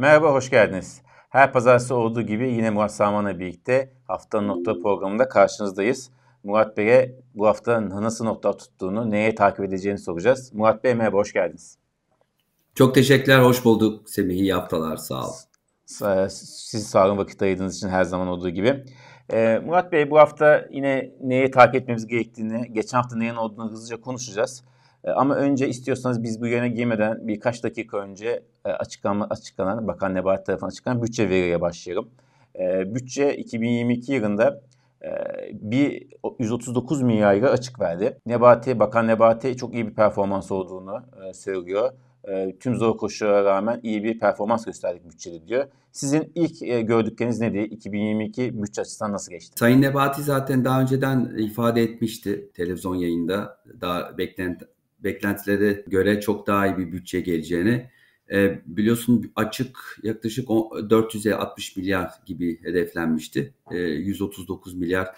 Merhaba, hoş geldiniz. Her pazartesi olduğu gibi yine Murat Saman'la birlikte haftanın notları programında karşınızdayız. Murat Bey'e bu hafta nasıl notlar tuttuğunu, neye takip edeceğini soracağız. Murat Bey merhaba, hoş geldiniz. Çok teşekkürler, hoş bulduk Semih. İyi haftalar, sağ ol. Siz sağ olun vakit ayırdığınız için her zaman olduğu gibi. Ee, Murat Bey bu hafta yine neye takip etmemiz gerektiğini, geçen hafta neyin olduğunu hızlıca konuşacağız. Ee, ama önce istiyorsanız biz bu yöne girmeden birkaç dakika önce e, açıklama, açıklanan, Bakan Nebati tarafından açıklanan bütçe veriye başlayalım. Ee, bütçe 2022 yılında e, bir 139 milyar lira açık verdi. Nebati, Bakan Nebati çok iyi bir performans olduğunu e, söylüyor. Tüm zor koşullara rağmen iyi bir performans gösterdik bütçede diyor. Sizin ilk gördükleriniz neydi? 2022 bütçe açısından nasıl geçti? Sayın Nebati zaten daha önceden ifade etmişti televizyon yayında. Daha beklenti, beklentilere göre çok daha iyi bir bütçe geleceğini. E, biliyorsun açık yaklaşık 460 milyar gibi hedeflenmişti. E, 139 milyar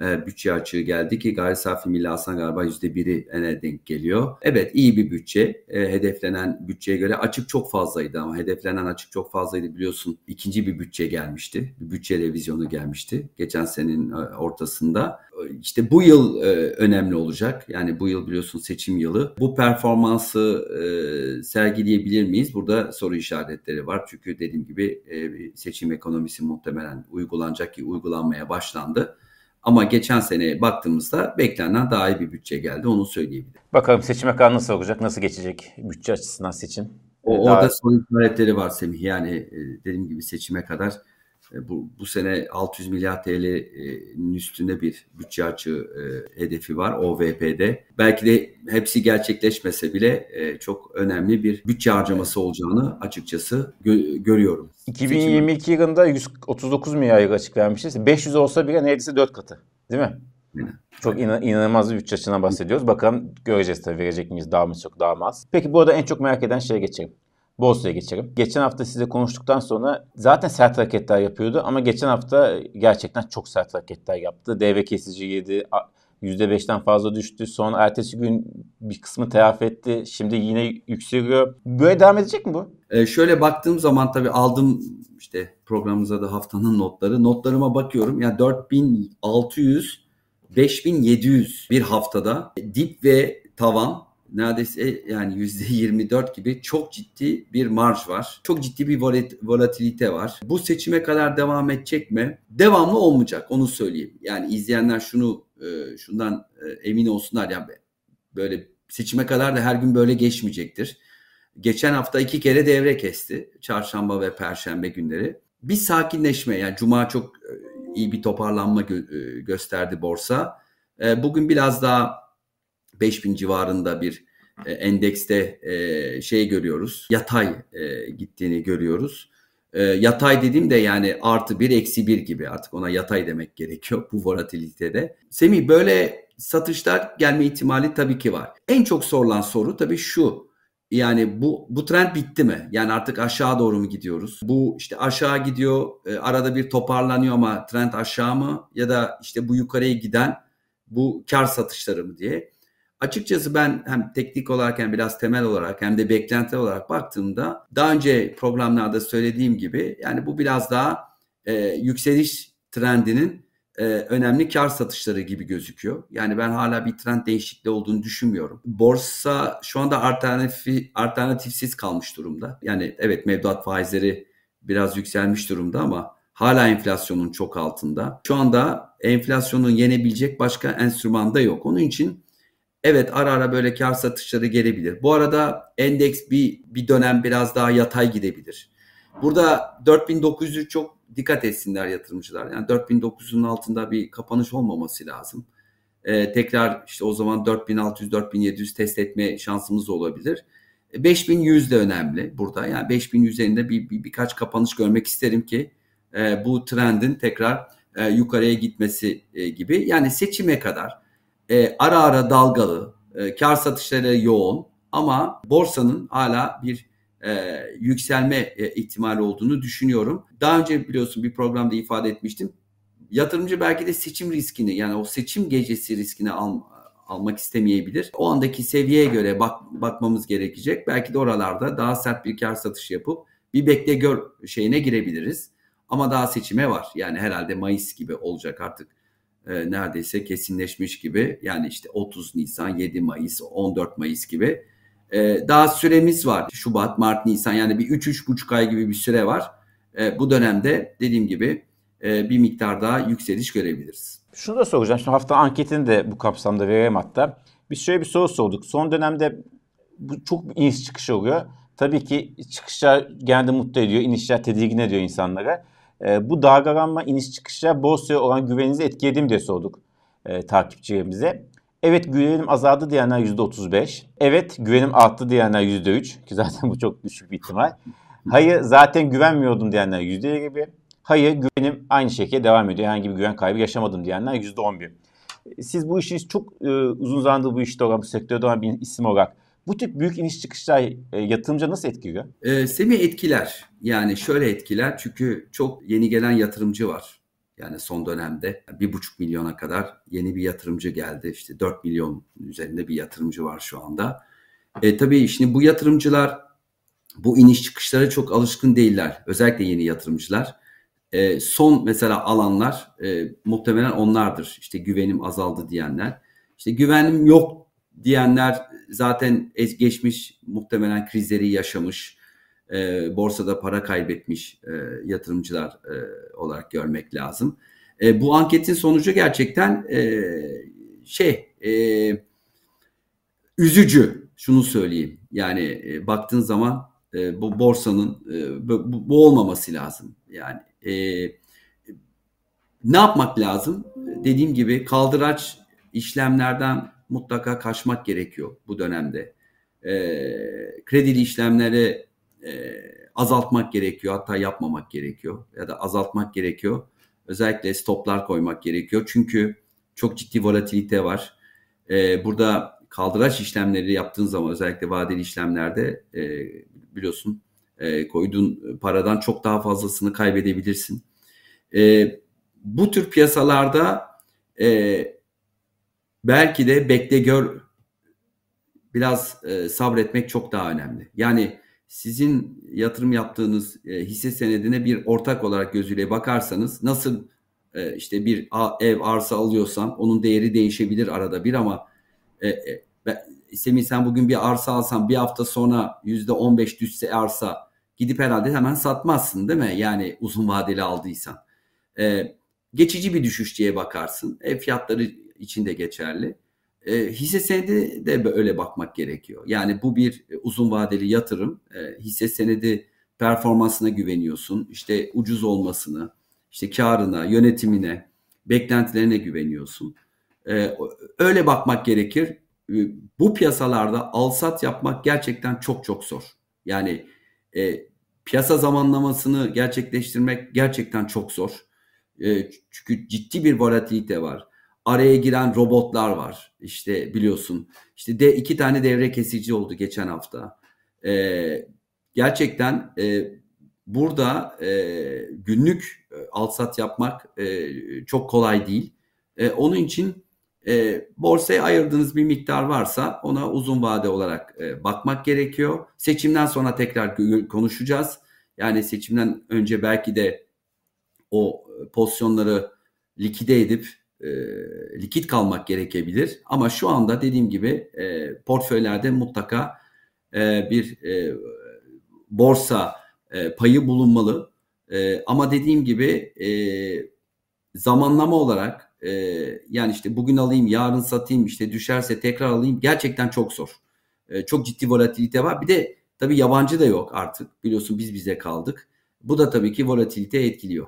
e, bütçe açığı geldi ki gayri safi milli hasılan galiba %1'i ene denk geliyor. Evet iyi bir bütçe. E, hedeflenen bütçeye göre açık çok fazlaydı ama hedeflenen açık çok fazlaydı biliyorsun. ikinci bir bütçe gelmişti. Bir bütçe revizyonu gelmişti geçen senenin e, ortasında. İşte bu yıl e, önemli olacak. Yani bu yıl biliyorsun seçim yılı. Bu performansı e, sergileyebilir miyiz? Burada soru işaretleri var. Çünkü dediğim gibi e, seçim ekonomisi muhtemelen uygulanacak ki uygulanmaya başlandı. Ama geçen seneye baktığımızda beklenen daha iyi bir bütçe geldi onu söyleyebilirim. Bakalım seçime kadar nasıl olacak, nasıl geçecek bütçe açısından seçim? O, daha... Orada soru işaretleri var Semih. Yani e, dediğim gibi seçime kadar bu, bu sene 600 milyar TL'nin üstünde bir bütçe açığı e, hedefi var OVP'de. Belki de hepsi gerçekleşmese bile e, çok önemli bir bütçe harcaması olacağını açıkçası gö- görüyorum. 2022 Seçim. yılında 139 milyar açık vermişiz. 500 olsa bile neredeyse 4 katı değil mi? Çok inan, inanılmaz bir bütçe açısından bahsediyoruz. Bakalım göreceğiz tabii verecek miyiz daha mı çok daha mı az. Peki bu arada en çok merak eden şeye geçelim. Borsaya geçelim. Geçen hafta size konuştuktan sonra zaten sert hareketler yapıyordu ama geçen hafta gerçekten çok sert hareketler yaptı. DV kesici yedi. %5'ten fazla düştü. Sonra ertesi gün bir kısmı telafi etti. Şimdi yine yükseliyor. Böyle devam edecek mi bu? Ee, şöyle baktığım zaman tabii aldım işte programımıza da haftanın notları. Notlarıma bakıyorum. Yani 4600 5700 bir haftada dip ve tavan neredeyse yani %24 gibi çok ciddi bir marj var. Çok ciddi bir volatilite var. Bu seçime kadar devam edecek mi? Devamlı olmayacak onu söyleyeyim. Yani izleyenler şunu e, şundan e, emin olsunlar yani böyle seçime kadar da her gün böyle geçmeyecektir. Geçen hafta iki kere devre kesti. Çarşamba ve perşembe günleri. Bir sakinleşme yani cuma çok e, iyi bir toparlanma gö- gösterdi borsa. Bugün biraz daha 5000 civarında bir e, endekste e, şey görüyoruz. Yatay e, gittiğini görüyoruz. E, yatay dediğim de yani artı bir eksi bir gibi artık ona yatay demek gerekiyor bu volatilitede. Semih böyle satışlar gelme ihtimali tabii ki var. En çok sorulan soru tabii şu. Yani bu bu trend bitti mi? Yani artık aşağı doğru mu gidiyoruz? Bu işte aşağı gidiyor, arada bir toparlanıyor ama trend aşağı mı? Ya da işte bu yukarıya giden bu kar satışları mı diye. Açıkçası ben hem teknik olarak hem biraz temel olarak hem de beklenti olarak baktığımda daha önce programlarda söylediğim gibi yani bu biraz daha e, yükseliş trendinin e, önemli kar satışları gibi gözüküyor. Yani ben hala bir trend değişikliği olduğunu düşünmüyorum. Borsa şu anda alternatifi, alternatifsiz kalmış durumda. Yani evet mevduat faizleri biraz yükselmiş durumda ama hala enflasyonun çok altında. Şu anda enflasyonu yenebilecek başka enstrüman da yok. Onun için Evet ara ara böyle kar satışları gelebilir. Bu arada endeks bir, bir dönem biraz daha yatay gidebilir. Burada 4900 çok dikkat etsinler yatırımcılar. Yani 4900'ün altında bir kapanış olmaması lazım. Ee, tekrar işte o zaman 4600-4700 test etme şansımız olabilir. 5100 de önemli burada. Yani 5000 üzerinde bir, bir birkaç kapanış görmek isterim ki e, bu trendin tekrar e, yukarıya gitmesi e, gibi. Yani seçime kadar e, ara ara dalgalı, e, kar satışları yoğun ama borsanın hala bir e, yükselme e, ihtimali olduğunu düşünüyorum. Daha önce biliyorsun bir programda ifade etmiştim. Yatırımcı belki de seçim riskini yani o seçim gecesi riskini al, almak istemeyebilir. O andaki seviyeye göre bak, bakmamız gerekecek. Belki de oralarda daha sert bir kar satışı yapıp bir bekle gör şeyine girebiliriz. Ama daha seçime var. Yani herhalde Mayıs gibi olacak artık e, neredeyse kesinleşmiş gibi. Yani işte 30 Nisan, 7 Mayıs, 14 Mayıs gibi. E, daha süremiz var. Şubat, Mart, Nisan yani bir 3-3,5 ay gibi bir süre var. E, bu dönemde dediğim gibi e, bir miktar daha yükseliş görebiliriz. Şunu da soracağım. Şimdi hafta anketini de bu kapsamda vereyim hatta. Biz şöyle bir soru sorduk. Son dönemde bu çok iniş çıkış oluyor. Tabii ki çıkışlar genelde mutlu ediyor, inişler tedirgin ediyor insanlara. E, bu dalgalanma, iniş çıkışlar borsaya olan güveninizi etkiledi mi diye sorduk e, takipçilerimize. Evet güvenim azaldı diyenler %35. Evet güvenim arttı diyenler %3 ki zaten bu çok düşük bir ihtimal. Hayır zaten güvenmiyordum diyenler %20. Hayır güvenim aynı şekilde devam ediyor. Herhangi bir güven kaybı yaşamadım diyenler %11. Siz bu işi çok e, uzun zamandır bu işte olan, bu sektörde olan bir isim olarak bu tip büyük iniş çıkışlar e, yatırımcı nasıl etkiliyor? E, Semih etkiler. Yani şöyle etkiler çünkü çok yeni gelen yatırımcı var. Yani son dönemde bir buçuk milyona kadar yeni bir yatırımcı geldi. İşte 4 milyon üzerinde bir yatırımcı var şu anda. E, tabii şimdi bu yatırımcılar bu iniş çıkışlara çok alışkın değiller. Özellikle yeni yatırımcılar. E, son mesela alanlar e, muhtemelen onlardır. İşte güvenim azaldı diyenler. İşte güvenim yok diyenler zaten geçmiş muhtemelen krizleri yaşamış, e, borsada para kaybetmiş e, yatırımcılar e, olarak görmek lazım. E, bu anketin sonucu gerçekten e, şey e, üzücü. Şunu söyleyeyim. Yani e, baktığın zaman e, bu borsanın e, bu, bu olmaması lazım. Yani e, ne yapmak lazım? Dediğim gibi kaldıraç işlemlerden mutlaka kaçmak gerekiyor bu dönemde. E, kredili işlemleri e, azaltmak gerekiyor hatta yapmamak gerekiyor ya da azaltmak gerekiyor. Özellikle stoplar koymak gerekiyor çünkü çok ciddi volatilite var. E, burada kaldıraç işlemleri yaptığın zaman özellikle vadeli işlemlerde e, biliyorsun e, koyduğun paradan çok daha fazlasını kaybedebilirsin. E, bu tür piyasalarda e, belki de bekle gör biraz e, sabretmek çok daha önemli. Yani sizin yatırım yaptığınız e, hisse senedine bir ortak olarak gözüyle bakarsanız nasıl e, işte bir a, ev arsa alıyorsan onun değeri değişebilir arada bir ama e, e, Semih sen bugün bir arsa alsan bir hafta sonra yüzde on beş düşse arsa gidip herhalde hemen satmazsın değil mi? Yani uzun vadeli aldıysan. E, geçici bir düşüş diye bakarsın. Ev fiyatları için de geçerli. E, hisse senedi de öyle bakmak gerekiyor. Yani bu bir uzun vadeli yatırım. E, hisse senedi performansına güveniyorsun. İşte ucuz olmasını, işte karına, yönetimine, beklentilerine güveniyorsun. E, öyle bakmak gerekir. E, bu piyasalarda alsat yapmak gerçekten çok çok zor. Yani e, piyasa zamanlamasını gerçekleştirmek gerçekten çok zor. E, çünkü ciddi bir volatilite var araya giren robotlar var. İşte biliyorsun. İşte de iki tane devre kesici oldu geçen hafta. Ee, gerçekten e, burada e, günlük e, alsat yapmak e, çok kolay değil. E, onun için e, borsaya ayırdığınız bir miktar varsa ona uzun vade olarak e, bakmak gerekiyor. Seçimden sonra tekrar konuşacağız. Yani seçimden önce belki de o pozisyonları likide edip e, likit kalmak gerekebilir. Ama şu anda dediğim gibi e, portföylerde mutlaka e, bir e, borsa e, payı bulunmalı. E, ama dediğim gibi e, zamanlama olarak e, yani işte bugün alayım yarın satayım işte düşerse tekrar alayım gerçekten çok zor. E, çok ciddi volatilite var. Bir de tabii yabancı da yok artık biliyorsun biz bize kaldık. Bu da tabii ki volatilite etkiliyor.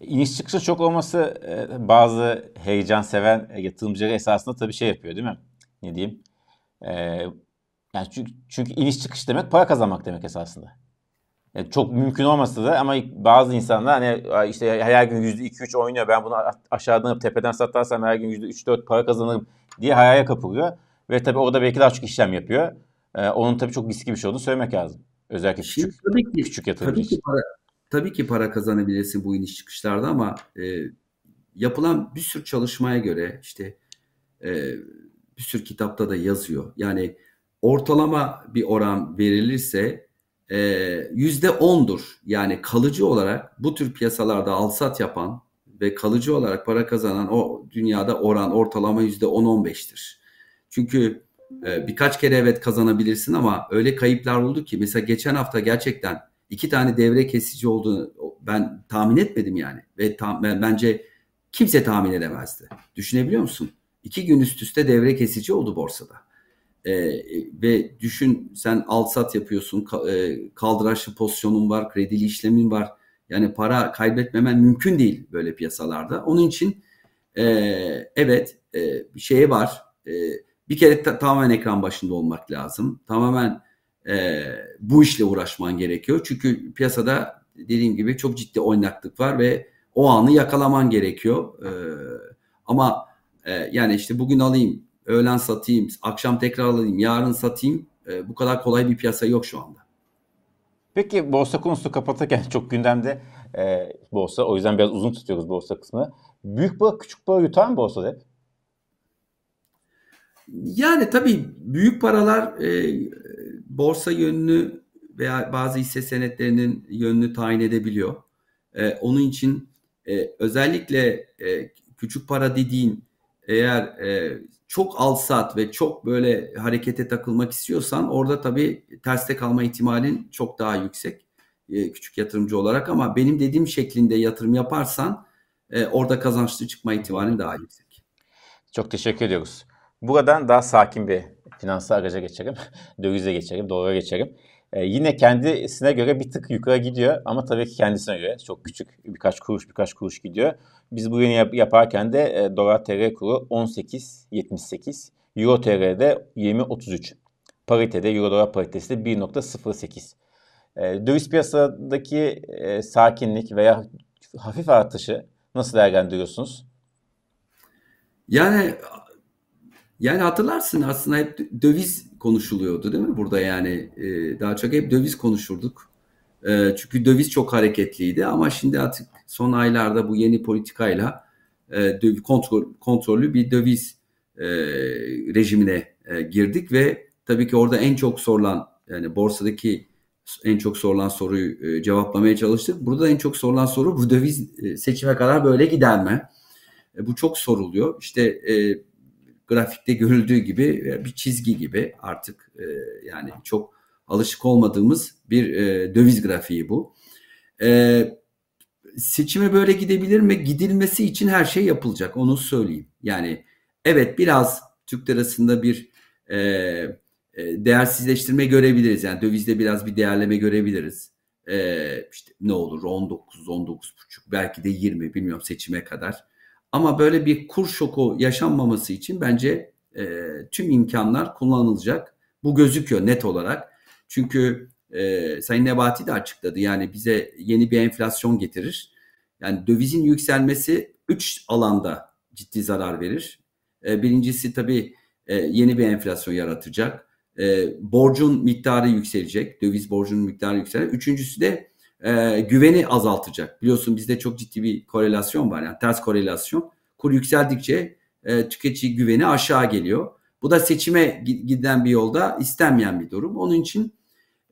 İniş çıkışı çok olması e, bazı heyecan seven e, yatırımcıları esasında tabii şey yapıyor değil mi? Ne diyeyim? E, yani çünkü, çünkü iniş çıkış demek para kazanmak demek esasında. Yani çok mümkün olmasa da ama bazı insanlar hani işte her gün %2-3 oynuyor ben bunu aşağıdan tepeden satarsam her gün %3-4 para kazanırım diye hayale kapılıyor. Ve tabii orada belki daha çok işlem yapıyor. Ee, onun tabii çok riskli bir şey olduğunu söylemek lazım. Özellikle küçük, Şimdi tabii ki, küçük yatırımcı tabii ki para, tabii ki para kazanabilirsin bu iniş çıkışlarda ama e, yapılan bir sürü çalışmaya göre işte e, bir sürü kitapta da yazıyor. Yani ortalama bir oran verilirse yüzde ondur. Yani kalıcı olarak bu tür piyasalarda alsat yapan ve kalıcı olarak para kazanan o dünyada oran ortalama yüzde on on beştir. Çünkü e, birkaç kere evet kazanabilirsin ama öyle kayıplar oldu ki mesela geçen hafta gerçekten iki tane devre kesici olduğunu ben tahmin etmedim yani ve tam, ben, bence kimse tahmin edemezdi. Düşünebiliyor musun? İki gün üst üste devre kesici oldu borsada. Ee, ve düşün sen al sat yapıyorsun, e, kaldıraçlı pozisyonun var, kredili işlemin var. Yani para kaybetmemen mümkün değil böyle piyasalarda. Onun için e, evet e, şeye var. E, bir kere ta- tamamen ekran başında olmak lazım. Tamamen e, bu işle uğraşman gerekiyor. Çünkü piyasada dediğim gibi çok ciddi oynaklık var ve o anı yakalaman gerekiyor. E, ama e, yani işte bugün alayım, öğlen satayım, akşam tekrar alayım, yarın satayım. E, bu kadar kolay bir piyasa yok şu anda. Peki borsa konusu kapatırken çok gündemde e, borsa. O yüzden biraz uzun tutuyoruz borsa kısmı. Büyük balık küçük balık yutar mı borsa hep? Yani tabii büyük paralar e, borsa yönünü veya bazı hisse senetlerinin yönünü tayin edebiliyor. E, onun için e, özellikle e, küçük para dediğin eğer e, çok al sat ve çok böyle harekete takılmak istiyorsan orada tabii terste kalma ihtimalin çok daha yüksek e, küçük yatırımcı olarak ama benim dediğim şeklinde yatırım yaparsan e, orada kazançlı çıkma ihtimalin daha yüksek. Çok teşekkür ediyoruz. Buradan daha sakin bir finansal araca geçelim. Dövize geçelim, dolara geçelim. Ee, yine kendisine göre bir tık yukarı gidiyor ama tabii ki kendisine göre çok küçük birkaç kuruş birkaç kuruş gidiyor. Biz bugün yap- yaparken de e, dolar TL kuru 18.78, euro TL'de 20.33. Paritede euro dolar paritesi de 1.08. E, döviz piyasadaki e, sakinlik veya hafif artışı nasıl değerlendiriyorsunuz? Yani yani hatırlarsın aslında hep döviz konuşuluyordu değil mi burada yani e, daha çok hep döviz konuşurduk. E, çünkü döviz çok hareketliydi ama şimdi artık son aylarda bu yeni politikayla e, kontrol, kontrollü bir döviz e, rejimine e, girdik ve tabii ki orada en çok sorulan yani borsadaki en çok sorulan soruyu e, cevaplamaya çalıştık. Burada en çok sorulan soru bu döviz e, seçime kadar böyle gider mi? E, bu çok soruluyor. İşte e, grafikte görüldüğü gibi e, bir çizgi gibi artık e, yani çok alışık olmadığımız bir e, döviz grafiği bu. Seçime böyle gidebilir mi? Gidilmesi için her şey yapılacak onu söyleyeyim. Yani evet biraz Türk lirasında bir e, değersizleştirme görebiliriz. Yani dövizde biraz bir değerleme görebiliriz. E, ne olur 19, 19,5 belki de 20 bilmiyorum seçime kadar. Ama böyle bir kur şoku yaşanmaması için bence e, tüm imkanlar kullanılacak. Bu gözüküyor net olarak. Çünkü e, Sayın Nebati de açıkladı. Yani bize yeni bir enflasyon getirir. Yani dövizin yükselmesi 3 alanda ciddi zarar verir. E, birincisi tabii e, yeni bir enflasyon yaratacak. E, borcun miktarı yükselecek. Döviz borcunun miktarı yükselecek. Üçüncüsü de e, güveni azaltacak. Biliyorsun bizde çok ciddi bir korelasyon var. Yani ters korelasyon. Kur yükseldikçe e, tüketici güveni aşağı geliyor. Bu da seçime giden bir yolda istenmeyen bir durum. Onun için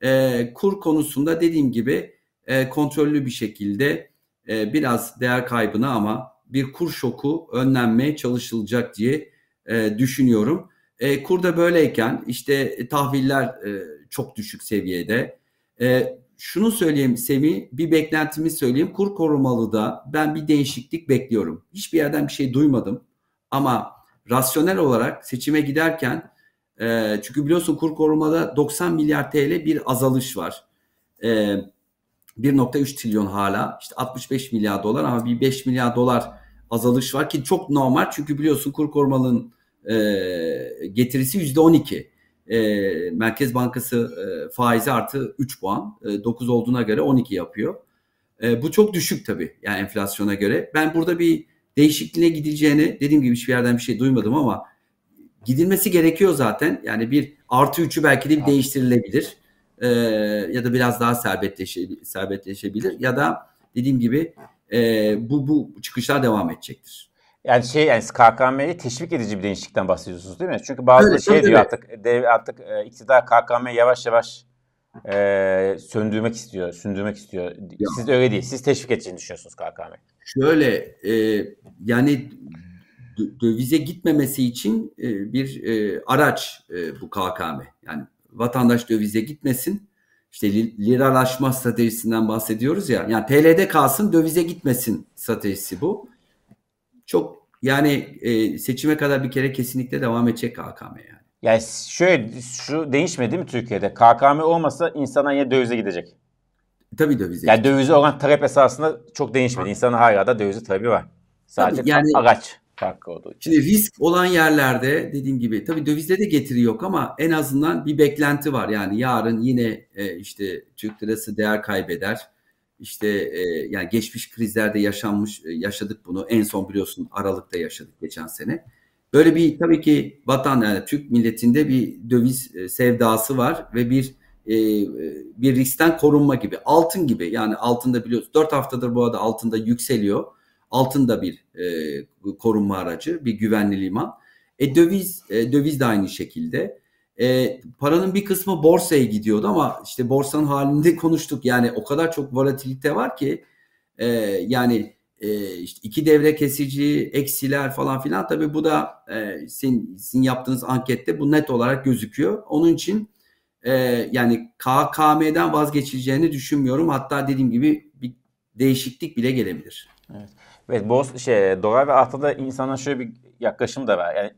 e, kur konusunda dediğim gibi e, kontrollü bir şekilde e, biraz değer kaybına ama bir kur şoku önlenmeye çalışılacak diye e, düşünüyorum. E, kurda böyleyken işte tahviller e, çok düşük seviyede. E, şunu söyleyeyim Semi, bir beklentimi söyleyeyim. Kur korumalı da ben bir değişiklik bekliyorum. Hiçbir yerden bir şey duymadım. Ama rasyonel olarak seçime giderken e, çünkü biliyorsun kur korumada 90 milyar TL bir azalış var. E, 1.3 trilyon hala işte 65 milyar dolar ama bir 5 milyar dolar azalış var ki çok normal çünkü biliyorsun kur korumalının e, getirisi %12 e, Merkez Bankası e, faizi artı 3 puan. E, 9 olduğuna göre 12 yapıyor. E, bu çok düşük tabii yani enflasyona göre. Ben burada bir değişikliğine gidileceğini dediğim gibi hiçbir yerden bir şey duymadım ama gidilmesi gerekiyor zaten. Yani bir artı 3'ü belki de bir değiştirilebilir. E, ya da biraz daha serbestleşebilir, serbestleşebilir ya da dediğim gibi e, bu, bu çıkışlar devam edecektir. Yani şey yani KKM'yi teşvik edici bir değişiklikten bahsediyorsunuz değil mi? Çünkü bazı Öyle, şey diyor artık dev, artık e, iktidar KKM yavaş yavaş e, söndürmek istiyor, sündürmek istiyor. Ya. Siz öyle değil. Siz teşvik edeceğini düşünüyorsunuz KKM. Şöyle e, yani dövize gitmemesi için e, bir e, araç e, bu KKM. Yani vatandaş dövize gitmesin. İşte liralaşma stratejisinden bahsediyoruz ya. Yani TL'de kalsın dövize gitmesin stratejisi bu. Çok yani seçime kadar bir kere kesinlikle devam edecek KKM yani. Yani şöyle şu değişmedi mi Türkiye'de? KKM olmasa insana yine dövize gidecek. Tabii dövize. Yani dövize olan talep esasında çok değişmedi. İnsanın hala da dövize talebi var. Sadece tabii yani, araç farkı olduğu için. Şimdi risk olan yerlerde dediğim gibi tabii dövizde de getiri yok ama en azından bir beklenti var. Yani yarın yine e, işte Türk lirası değer kaybeder. İşte e, yani geçmiş krizlerde yaşanmış e, yaşadık bunu. En son biliyorsun Aralık'ta yaşadık geçen sene. Böyle bir tabii ki vatan yani Türk milletinde bir döviz e, sevdası var ve bir e, bir riskten korunma gibi. Altın gibi yani altında biliyoruz. 4 haftadır bu arada altında yükseliyor. Altın da bir e, korunma aracı, bir güvenli liman. E döviz e, döviz de aynı şekilde. E, paranın bir kısmı borsaya gidiyordu ama işte borsanın halinde konuştuk. Yani o kadar çok volatilite var ki e, yani e, işte iki devre kesici, eksiler falan filan. Tabii bu da e, sizin, sizin yaptığınız ankette bu net olarak gözüküyor. Onun için e, yani KKM'den vazgeçileceğini düşünmüyorum. Hatta dediğim gibi bir değişiklik bile gelebilir. Evet. Evet, boz şey dolar ve altıda insana şöyle bir yaklaşım da var. Yani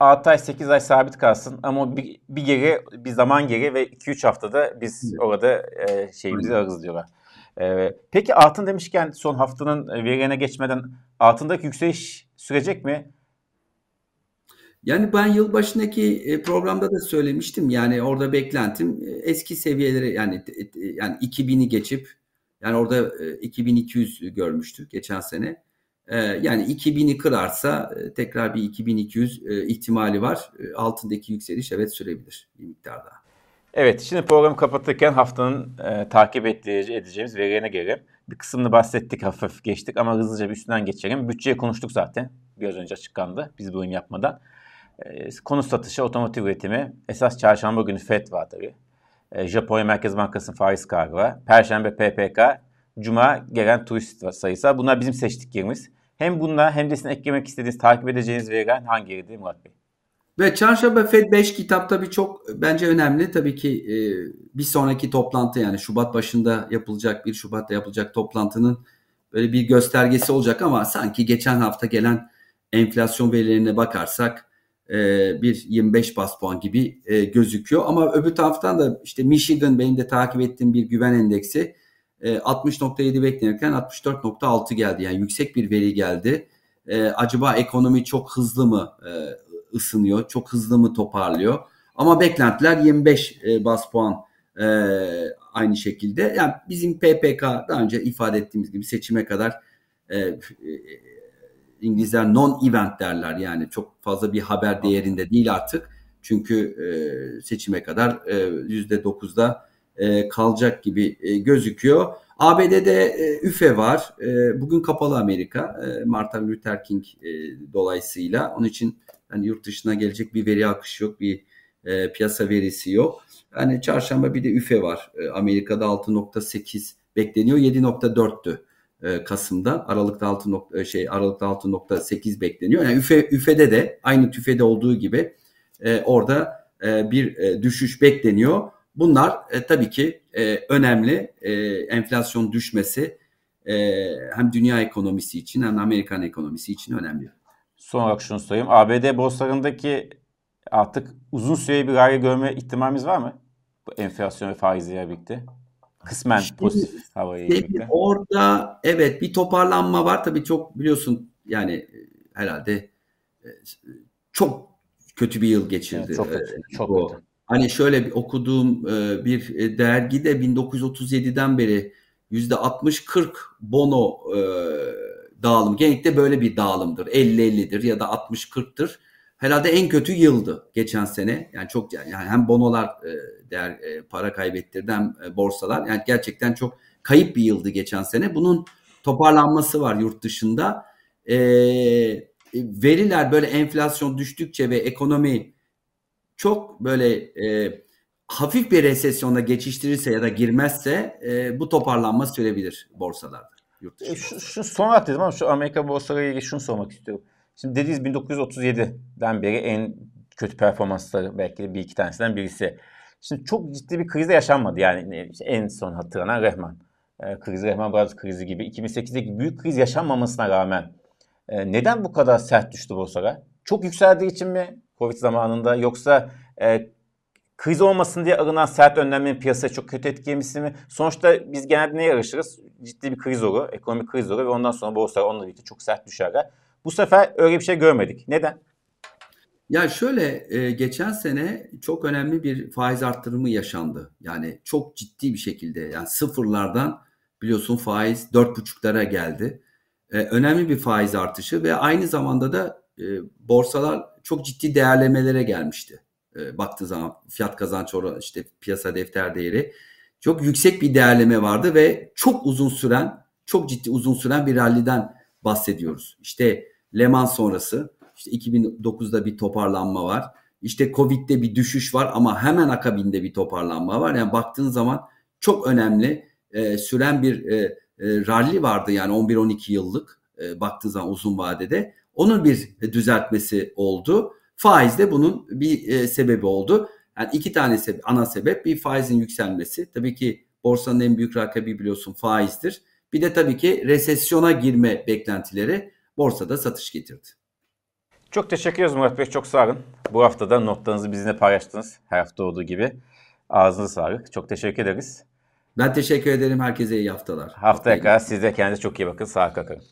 6 ay 8 ay sabit kalsın ama bir, bir geri bir zaman geri ve 2-3 haftada biz orada e, şeyimizi alırız diyorlar. E, peki altın demişken son haftanın verilerine geçmeden altındaki yükseliş sürecek mi? Yani ben yılbaşındaki e, programda da söylemiştim. Yani orada beklentim e, eski seviyeleri yani yani 2000'i geçip yani orada 2200 e, görmüştük geçen sene. Yani 2000'i kırarsa tekrar bir 2200 ihtimali var. Altındaki yükseliş evet sürebilir bir miktar daha. Evet, şimdi programı kapatırken haftanın e, takip edeceğimiz verilerine gelelim. Bir kısmını bahsettik, hafif geçtik ama hızlıca bir üstünden geçelim. Bütçeyi konuştuk zaten. Biraz önce açıklandı biz bu oyun yapmadan. E, konu satışı, otomotiv üretimi. Esas çarşamba günü FED var tabii. E, Japonya Merkez Bankası'nın faiz kararı var. Perşembe PPK. Cuma gelen turist sayısı. Bunlar bizim seçtiklerimiz. Hem bunlar hem de sizin eklemek istediğiniz, takip edeceğiniz veriler hangileri Murat Bey? Ve Çarşamba Fed 5 kitap tabii çok bence önemli. Tabii ki e, bir sonraki toplantı yani Şubat başında yapılacak bir Şubat'ta yapılacak toplantının böyle bir göstergesi olacak ama sanki geçen hafta gelen enflasyon verilerine bakarsak e, bir 25 bas puan gibi e, gözüküyor. Ama öbür taraftan da işte Michigan benim de takip ettiğim bir güven endeksi e, 60.7 beklenirken 64.6 geldi. Yani yüksek bir veri geldi. E, acaba ekonomi çok hızlı mı e, ısınıyor. Çok hızlı mı toparlıyor. Ama beklentiler 25 e, bas puan e, aynı şekilde. Yani bizim PPK daha önce ifade ettiğimiz gibi seçime kadar e, e, İngilizler non-event derler. Yani çok fazla bir haber değerinde değil artık. Çünkü e, seçime kadar e, %9'da e, kalacak gibi e, gözüküyor. ABD'de e, üfe var. Bugün kapalı Amerika. Martin Luther King dolayısıyla. Onun için Hani yurt dışına gelecek bir veri akışı yok, bir piyasa verisi yok. Yani çarşamba bir de üfe var. Amerika'da 6.8 bekleniyor. 7.4'tü e, Kasım'da. Aralıkta 6 nokta, e, şey Aralıkta 6.8 bekleniyor. Yani üfe üfede de aynı tüfede olduğu gibi orada bir düşüş bekleniyor. Bunlar e, tabii ki e, önemli. E, enflasyon düşmesi e, hem dünya ekonomisi için hem Amerikan ekonomisi için önemli. Son olarak şunu sorayım. ABD borsalarındaki artık uzun süreli bir rally görme ihtimalimiz var mı? Bu enflasyon ve faizle birlikte. Kısmen Şimdi, pozitif havayı birlikte. Orada evet bir toparlanma var. Tabii çok biliyorsun yani e, herhalde e, çok kötü bir yıl geçirdi. Evet, çok kötü. E, çok kötü. Hani şöyle okuduğum bir dergide 1937'den beri %60-40 bono dağılım. Genellikle böyle bir dağılımdır. 50-50'dir ya da 60-40'tır. Herhalde en kötü yıldı geçen sene. Yani çok yani hem bonolar e, değer e, para kaybettirdi hem e, borsalar. Yani gerçekten çok kayıp bir yıldı geçen sene. Bunun toparlanması var yurt dışında. E, veriler böyle enflasyon düştükçe ve ekonomi çok böyle e, hafif bir resesyonda geçiştirirse ya da girmezse e, bu toparlanma sürebilir borsalarda. Yurt e, şu, şu son olarak dedim ama şu Amerika borsalarıyla ilgili şunu sormak istiyorum. Şimdi dediğiniz 1937'den beri en kötü performansları belki bir iki tanesinden birisi. Şimdi çok ciddi bir kriz de yaşanmadı. Yani işte en son hatırlanan Rehman e, krizi, Rehman Brothers krizi gibi 2008'deki büyük kriz yaşanmamasına rağmen e, neden bu kadar sert düştü borsalar? Çok yükseldiği için mi Covid zamanında yoksa e, kriz olmasın diye alınan sert önlemlerin piyasaya çok kötü etkilemesi mi? Sonuçta biz genelde neye yarışırız? Ciddi bir kriz olur, ekonomik kriz olur ve ondan sonra borsalar onunla birlikte çok sert düşerler. Bu sefer öyle bir şey görmedik. Neden? Ya şöyle e, geçen sene çok önemli bir faiz arttırımı yaşandı. Yani çok ciddi bir şekilde yani sıfırlardan biliyorsun faiz 4,5'lara geldi. E, önemli bir faiz artışı ve aynı zamanda da e, borsalar çok ciddi değerlemelere gelmişti. E, baktığı zaman fiyat kazanç oranı işte piyasa defter değeri çok yüksek bir değerleme vardı ve çok uzun süren çok ciddi uzun süren bir ralliden bahsediyoruz. İşte Leman sonrası işte 2009'da bir toparlanma var. İşte Covid'de bir düşüş var ama hemen akabinde bir toparlanma var. Yani baktığın zaman çok önemli e, süren bir e, e, rally vardı yani 11-12 yıllık e, baktığı zaman uzun vadede. Onun bir düzeltmesi oldu. Faiz de bunun bir e, sebebi oldu. Yani iki tane sebe ana sebep bir faizin yükselmesi. Tabii ki borsanın en büyük rakibi biliyorsun faizdir. Bir de tabii ki resesyona girme beklentileri borsada satış getirdi. Çok teşekkür ederiz Murat Bey. Çok sağ olun. Bu hafta da notlarınızı bizimle paylaştınız. Her hafta olduğu gibi. Ağzınıza sağlık. Çok teşekkür ederiz. Ben teşekkür ederim. Herkese iyi haftalar. Haftaya kadar siz de kendinize çok iyi bakın. Sağlıkla kalın.